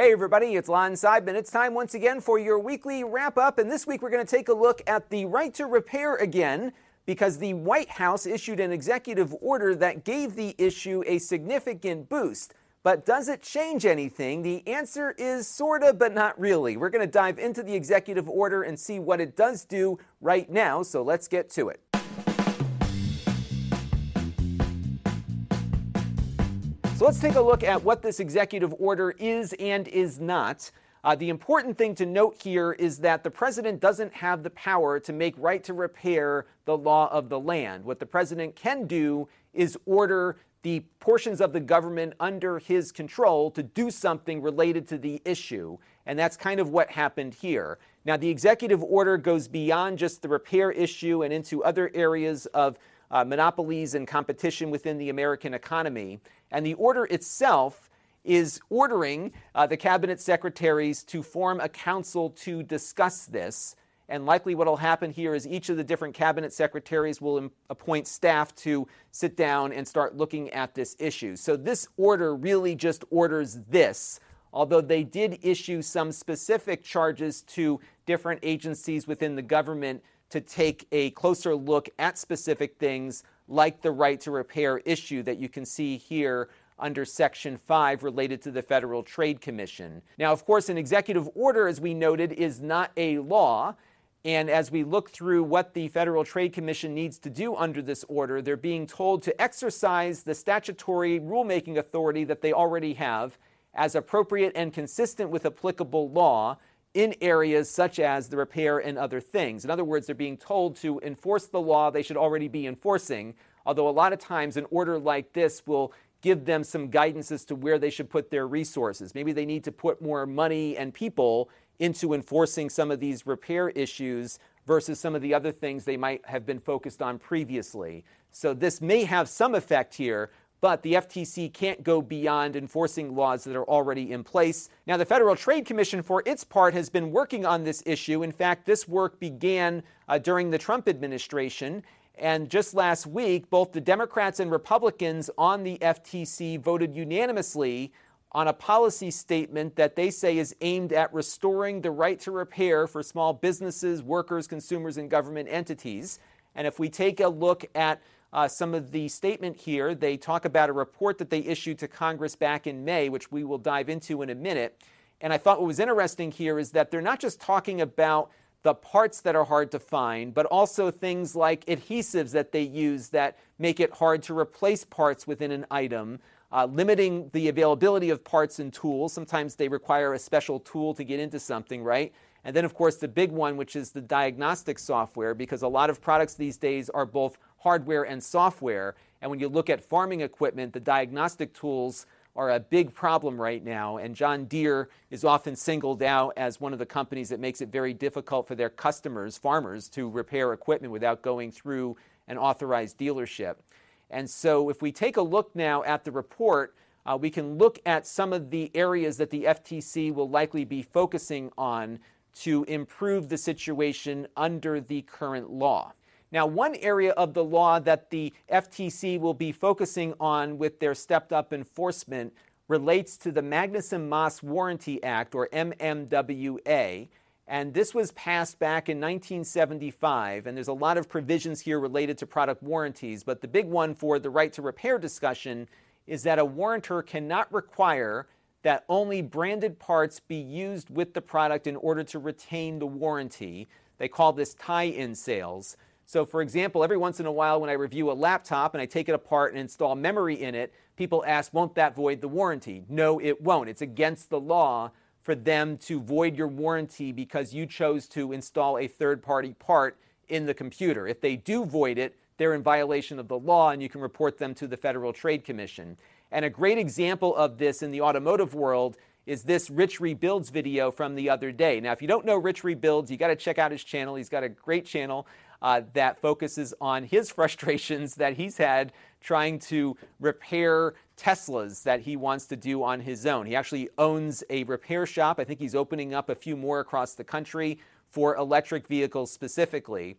Hey, everybody, it's Lon Seidman. It's time once again for your weekly wrap up. And this week we're going to take a look at the right to repair again because the White House issued an executive order that gave the issue a significant boost. But does it change anything? The answer is sorta, but not really. We're going to dive into the executive order and see what it does do right now. So let's get to it. So let's take a look at what this executive order is and is not. Uh, the important thing to note here is that the president doesn't have the power to make right to repair the law of the land. What the president can do is order the portions of the government under his control to do something related to the issue. And that's kind of what happened here. Now, the executive order goes beyond just the repair issue and into other areas of uh, monopolies and competition within the American economy. And the order itself is ordering uh, the cabinet secretaries to form a council to discuss this. And likely what will happen here is each of the different cabinet secretaries will appoint staff to sit down and start looking at this issue. So this order really just orders this, although they did issue some specific charges to different agencies within the government to take a closer look at specific things like the right to repair issue that you can see here under Section 5 related to the Federal Trade Commission. Now, of course, an executive order, as we noted, is not a law. And as we look through what the Federal Trade Commission needs to do under this order, they're being told to exercise the statutory rulemaking authority that they already have as appropriate and consistent with applicable law in areas such as the repair and other things. In other words, they're being told to enforce the law they should already be enforcing, although a lot of times an order like this will give them some guidance as to where they should put their resources. Maybe they need to put more money and people into enforcing some of these repair issues versus some of the other things they might have been focused on previously. So this may have some effect here, but the FTC can't go beyond enforcing laws that are already in place. Now, the Federal Trade Commission, for its part, has been working on this issue. In fact, this work began uh, during the Trump administration. And just last week, both the Democrats and Republicans on the FTC voted unanimously on a policy statement that they say is aimed at restoring the right to repair for small businesses, workers, consumers, and government entities. And if we take a look at uh, some of the statement here. They talk about a report that they issued to Congress back in May, which we will dive into in a minute. And I thought what was interesting here is that they're not just talking about the parts that are hard to find, but also things like adhesives that they use that make it hard to replace parts within an item, uh, limiting the availability of parts and tools. Sometimes they require a special tool to get into something, right? And then, of course, the big one, which is the diagnostic software, because a lot of products these days are both hardware and software. And when you look at farming equipment, the diagnostic tools are a big problem right now. And John Deere is often singled out as one of the companies that makes it very difficult for their customers, farmers, to repair equipment without going through an authorized dealership. And so, if we take a look now at the report, uh, we can look at some of the areas that the FTC will likely be focusing on to improve the situation under the current law. Now, one area of the law that the FTC will be focusing on with their stepped up enforcement relates to the Magnuson Moss Warranty Act, or MMWA. And this was passed back in 1975, and there's a lot of provisions here related to product warranties. But the big one for the right to repair discussion is that a warrantor cannot require that only branded parts be used with the product in order to retain the warranty. They call this tie in sales. So, for example, every once in a while when I review a laptop and I take it apart and install memory in it, people ask, won't that void the warranty? No, it won't. It's against the law for them to void your warranty because you chose to install a third party part in the computer. If they do void it, they're in violation of the law and you can report them to the Federal Trade Commission. And a great example of this in the automotive world is this Rich Rebuilds video from the other day. Now, if you don't know Rich Rebuilds, you got to check out his channel. He's got a great channel uh, that focuses on his frustrations that he's had trying to repair Teslas that he wants to do on his own. He actually owns a repair shop. I think he's opening up a few more across the country for electric vehicles specifically.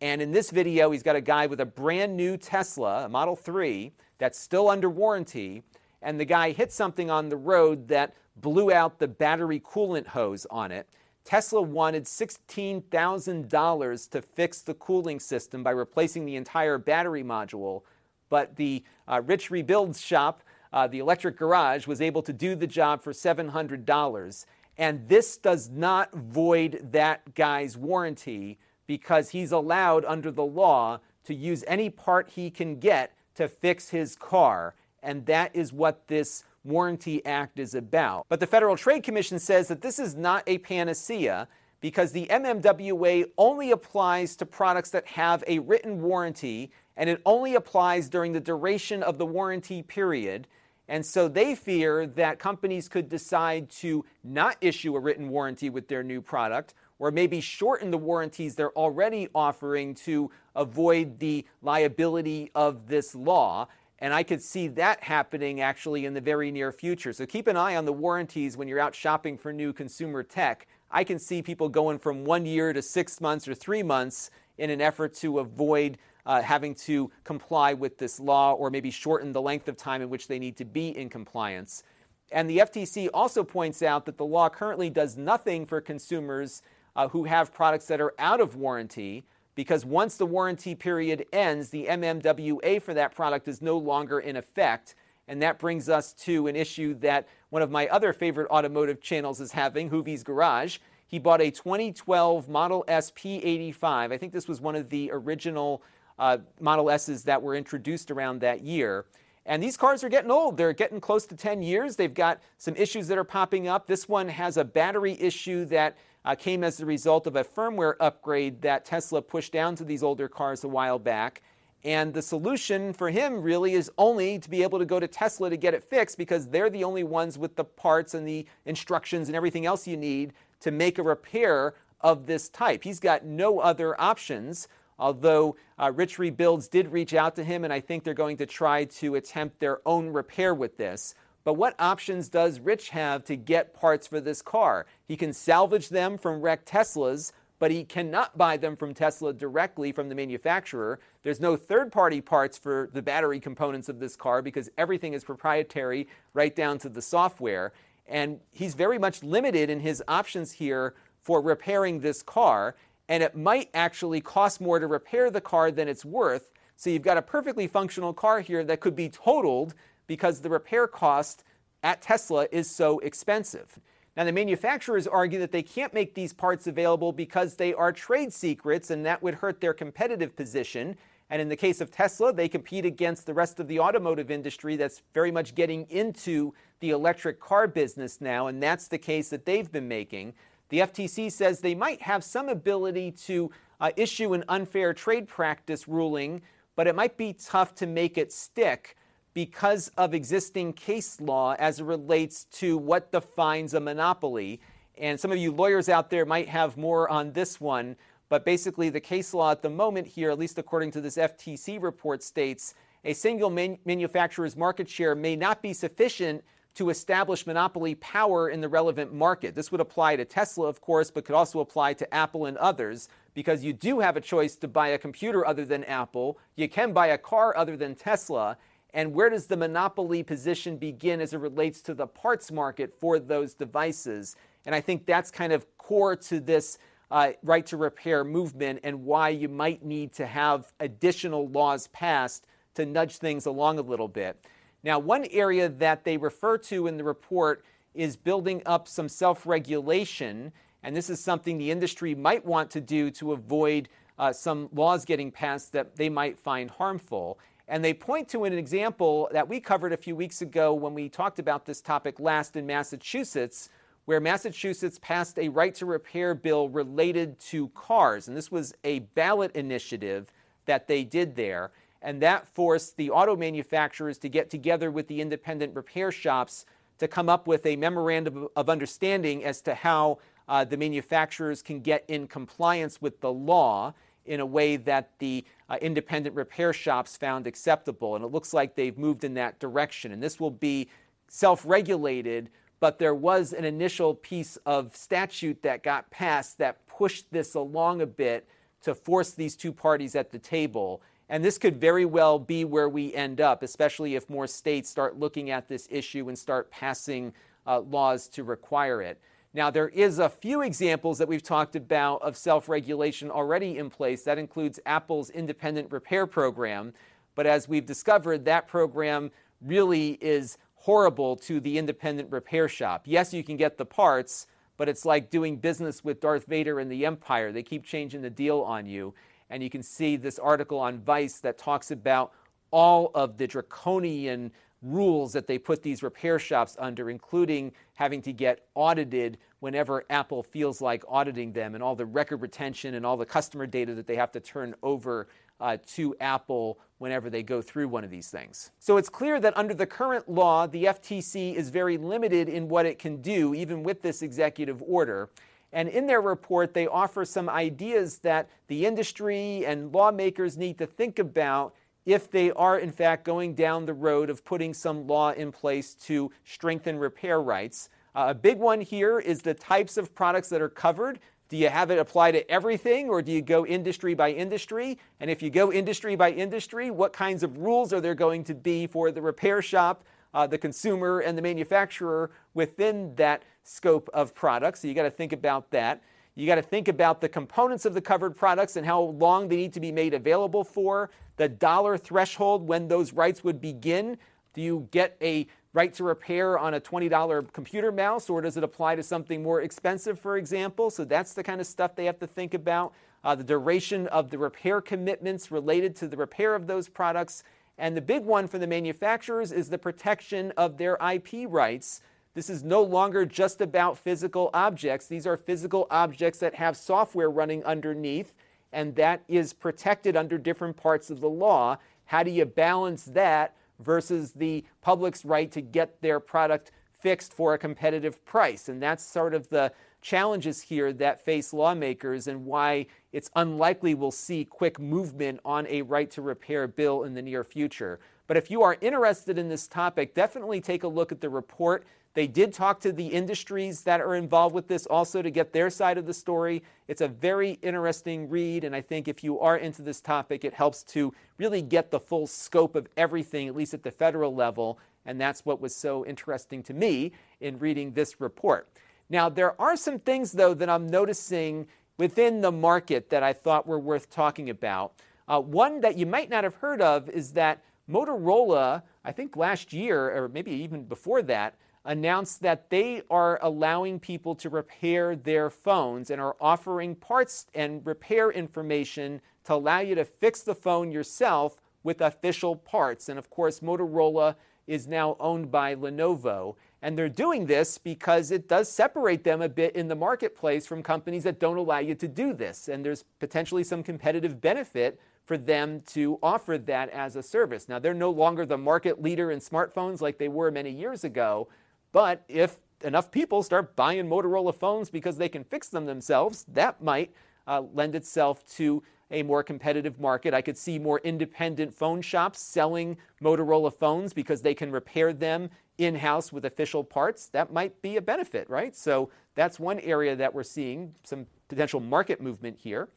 And in this video, he's got a guy with a brand new Tesla, a Model 3, that's still under warranty. and the guy hit something on the road that blew out the battery coolant hose on it. Tesla wanted $16,000 to fix the cooling system by replacing the entire battery module, but the uh, Rich Rebuilds shop, uh, the electric garage, was able to do the job for $700. And this does not void that guy's warranty because he's allowed under the law to use any part he can get to fix his car. And that is what this Warranty Act is about. But the Federal Trade Commission says that this is not a panacea because the MMWA only applies to products that have a written warranty and it only applies during the duration of the warranty period. And so they fear that companies could decide to not issue a written warranty with their new product or maybe shorten the warranties they're already offering to avoid the liability of this law. And I could see that happening actually in the very near future. So keep an eye on the warranties when you're out shopping for new consumer tech. I can see people going from one year to six months or three months in an effort to avoid uh, having to comply with this law or maybe shorten the length of time in which they need to be in compliance. And the FTC also points out that the law currently does nothing for consumers uh, who have products that are out of warranty because once the warranty period ends, the MMWA for that product is no longer in effect. And that brings us to an issue that one of my other favorite automotive channels is having, Hoovie's Garage. He bought a 2012 Model S P85. I think this was one of the original uh, Model S's that were introduced around that year. And these cars are getting old. They're getting close to 10 years. They've got some issues that are popping up. This one has a battery issue that uh, came as a result of a firmware upgrade that Tesla pushed down to these older cars a while back. And the solution for him really is only to be able to go to Tesla to get it fixed because they're the only ones with the parts and the instructions and everything else you need to make a repair of this type. He's got no other options although uh, Rich Rebuilds did reach out to him, and I think they're going to try to attempt their own repair with this. But what options does Rich have to get parts for this car? He can salvage them from wrecked Teslas, but he cannot buy them from Tesla directly from the manufacturer. There's no third party parts for the battery components of this car because everything is proprietary right down to the software. And he's very much limited in his options here for repairing this car and it might actually cost more to repair the car than it's worth. So you've got a perfectly functional car here that could be totaled because the repair cost at Tesla is so expensive. Now, the manufacturers argue that they can't make these parts available because they are trade secrets and that would hurt their competitive position. And in the case of Tesla, they compete against the rest of the automotive industry that's very much getting into the electric car business now, and that's the case that they've been making. The FTC says they might have some ability to uh, issue an unfair trade practice ruling, but it might be tough to make it stick because of existing case law as it relates to what defines a monopoly. And some of you lawyers out there might have more on this one, but basically, the case law at the moment here, at least according to this FTC report, states a single man- manufacturer's market share may not be sufficient to establish monopoly power in the relevant market. This would apply to Tesla, of course, but could also apply to Apple and others because you do have a choice to buy a computer other than Apple. You can buy a car other than Tesla. And where does the monopoly position begin as it relates to the parts market for those devices? And I think that's kind of core to this uh, right to repair movement and why you might need to have additional laws passed to nudge things along a little bit. Now, one area that they refer to in the report is building up some self regulation, and this is something the industry might want to do to avoid uh, some laws getting passed that they might find harmful. And they point to an example that we covered a few weeks ago when we talked about this topic last in Massachusetts, where Massachusetts passed a right to repair bill related to cars. And this was a ballot initiative that they did there and that forced the auto manufacturers to get together with the independent repair shops to come up with a memorandum of understanding as to how uh, the manufacturers can get in compliance with the law in a way that the uh, independent repair shops found acceptable. And it looks like they've moved in that direction. And this will be self regulated, but there was an initial piece of statute that got passed that pushed this along a bit to force these two parties at the table. And this could very well be where we end up, especially if more states start looking at this issue and start passing uh, laws to require it. Now, there is a few examples that we've talked about of self regulation already in place. That includes Apple's independent repair program. But as we've discovered, that program really is horrible to the independent repair shop. Yes, you can get the parts, but it's like doing business with Darth Vader and the Empire. They keep changing the deal on you. And you can see this article on Vice that talks about all of the draconian rules that they put these repair shops under, including having to get audited whenever Apple feels like auditing them, and all the record retention and all the customer data that they have to turn over uh, to Apple whenever they go through one of these things. So it's clear that under the current law, the FTC is very limited in what it can do, even with this executive order. And in their report, they offer some ideas that the industry and lawmakers need to think about if they are, in fact, going down the road of putting some law in place to strengthen repair rights. Uh, a big one here is the types of products that are covered. Do you have it apply to everything or do you go industry by industry? And if you go industry by industry, what kinds of rules are there going to be for the repair shop, uh, the consumer, and the manufacturer within that scope of products? So you got to think about that. You got to think about the components of the covered products and how long they need to be made available for, the dollar threshold when those rights would begin. Do you get a right to repair on a $20 computer mouse, or does it apply to something more expensive, for example? So that's the kind of stuff they have to think about. Uh, the duration of the repair commitments related to the repair of those products. And the big one for the manufacturers is the protection of their IP rights. This is no longer just about physical objects. These are physical objects that have software running underneath, and that is protected under different parts of the law. How do you balance that versus the public's right to get their product fixed for a competitive price. And that's sort of the challenges here that face lawmakers and why it's unlikely we'll see quick movement on a right to repair bill in the near future. But if you are interested in this topic, definitely take a look at the report. They did talk to the industries that are involved with this also to get their side of the story. It's a very interesting read, and I think if you are into this topic, it helps to really get the full scope of everything, at least at the federal level. And that's what was so interesting to me in reading this report. Now, there are some things, though, that I'm noticing within the market that I thought were worth talking about. Uh, one that you might not have heard of is that Motorola, I think last year, or maybe even before that, announced that they are allowing people to repair their phones and are offering parts and repair information to allow you to fix the phone yourself with official parts. And of course, Motorola is now owned by Lenovo. And they're doing this because it does separate them a bit in the marketplace from companies that don't allow you to do this. And there's potentially some competitive benefit for them to offer that as a service. Now, they're no longer the market leader in smartphones like they were many years ago, but if enough people start buying Motorola phones because they can fix them themselves, that might uh, lend itself to a more competitive market. I could see more independent phone shops selling Motorola phones because they can repair them in house with official parts. That might be a benefit, right? So that's one area that we're seeing some potential market movement here.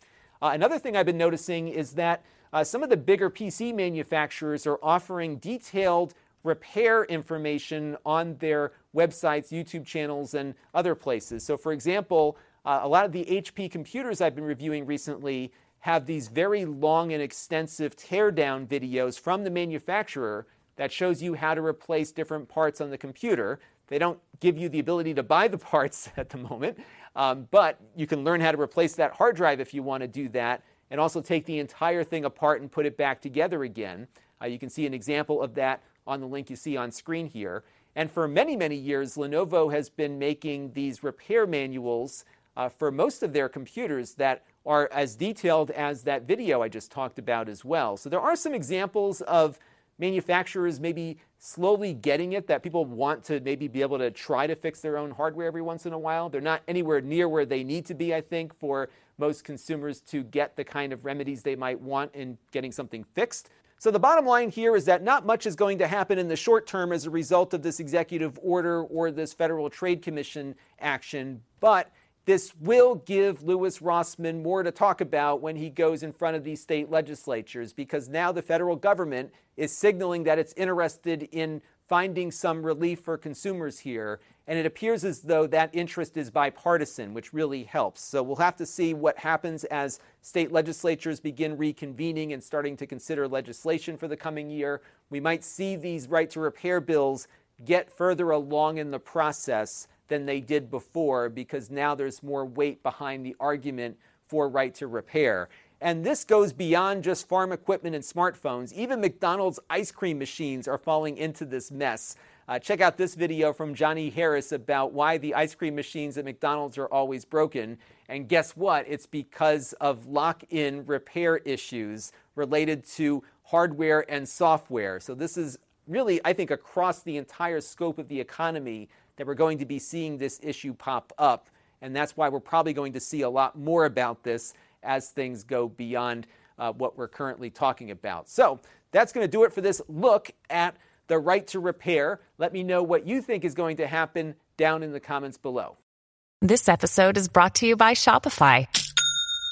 Uh, another thing I've been noticing is that uh, some of the bigger PC manufacturers are offering detailed repair information on their websites, YouTube channels, and other places. So, for example, uh, a lot of the HP computers I've been reviewing recently have these very long and extensive teardown videos from the manufacturer that shows you how to replace different parts on the computer. They don't give you the ability to buy the parts at the moment, um, but you can learn how to replace that hard drive if you want to do that, and also take the entire thing apart and put it back together again. Uh, you can see an example of that on the link you see on screen here. And for many, many years, Lenovo has been making these repair manuals uh, for most of their computers that are as detailed as that video I just talked about as well. So there are some examples of manufacturers maybe slowly getting it that people want to maybe be able to try to fix their own hardware every once in a while. They're not anywhere near where they need to be, I think, for most consumers to get the kind of remedies they might want in getting something fixed. So the bottom line here is that not much is going to happen in the short term as a result of this executive order or this Federal Trade Commission action, but this will give Louis Rossman more to talk about when he goes in front of these state legislatures because now the federal government is signaling that it's interested in finding some relief for consumers here. And it appears as though that interest is bipartisan, which really helps. So we'll have to see what happens as state legislatures begin reconvening and starting to consider legislation for the coming year. We might see these right to repair bills get further along in the process than they did before because now there's more weight behind the argument for right to repair. And this goes beyond just farm equipment and smartphones. Even McDonald's ice cream machines are falling into this mess. Uh, check out this video from Johnny Harris about why the ice cream machines at McDonald's are always broken. And guess what? It's because of lock in repair issues related to hardware and software. So, this is really, I think, across the entire scope of the economy that we're going to be seeing this issue pop up. And that's why we're probably going to see a lot more about this as things go beyond uh, what we're currently talking about. So that's going to do it for this look at the right to repair. Let me know what you think is going to happen down in the comments below. This episode is brought to you by Shopify.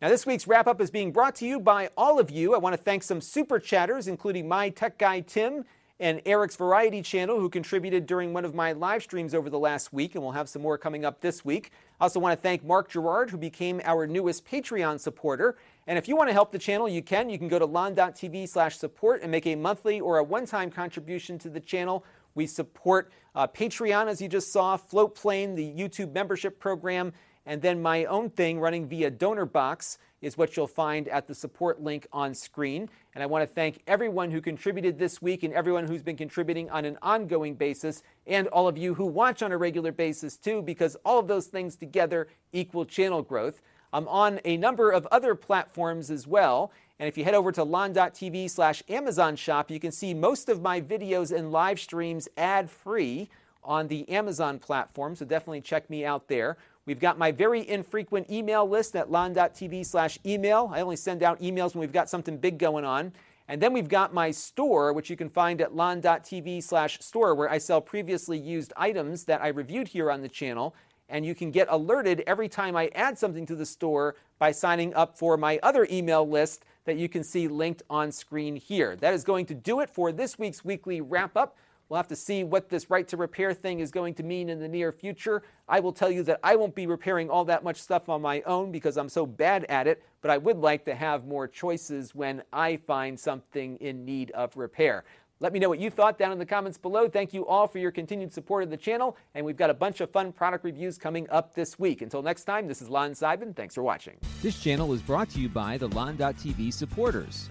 Now, this week's wrap up is being brought to you by all of you. I want to thank some super chatters, including my tech guy Tim and Eric's Variety channel, who contributed during one of my live streams over the last week, and we'll have some more coming up this week. I also want to thank Mark Gerard, who became our newest Patreon supporter. And if you want to help the channel, you can. You can go to lon.tv slash support and make a monthly or a one-time contribution to the channel. We support uh, Patreon, as you just saw, Floatplane, the YouTube membership program, and then my own thing running via donor box is what you'll find at the support link on screen. And I want to thank everyone who contributed this week and everyone who's been contributing on an ongoing basis, and all of you who watch on a regular basis too, because all of those things together equal channel growth. I'm on a number of other platforms as well. And if you head over to lon.tv slash Amazon shop, you can see most of my videos and live streams ad free on the Amazon platform. So definitely check me out there. We've got my very infrequent email list at lon.tv slash email. I only send out emails when we've got something big going on. And then we've got my store, which you can find at lon.tv slash store, where I sell previously used items that I reviewed here on the channel. And you can get alerted every time I add something to the store by signing up for my other email list that you can see linked on screen here. That is going to do it for this week's weekly wrap up. We'll have to see what this right to repair thing is going to mean in the near future. I will tell you that I won't be repairing all that much stuff on my own because I'm so bad at it, but I would like to have more choices when I find something in need of repair. Let me know what you thought down in the comments below. Thank you all for your continued support of the channel, and we've got a bunch of fun product reviews coming up this week. Until next time, this is Lon Seidman. Thanks for watching. This channel is brought to you by the Lon.TV supporters,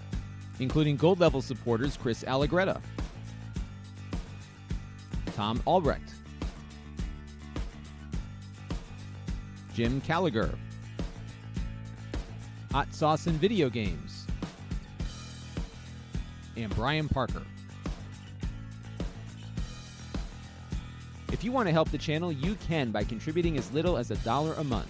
including gold level supporters Chris Allegretta, Tom Albrecht, Jim Callagher, Hot Sauce and Video Games, and Brian Parker. If you want to help the channel, you can by contributing as little as a dollar a month.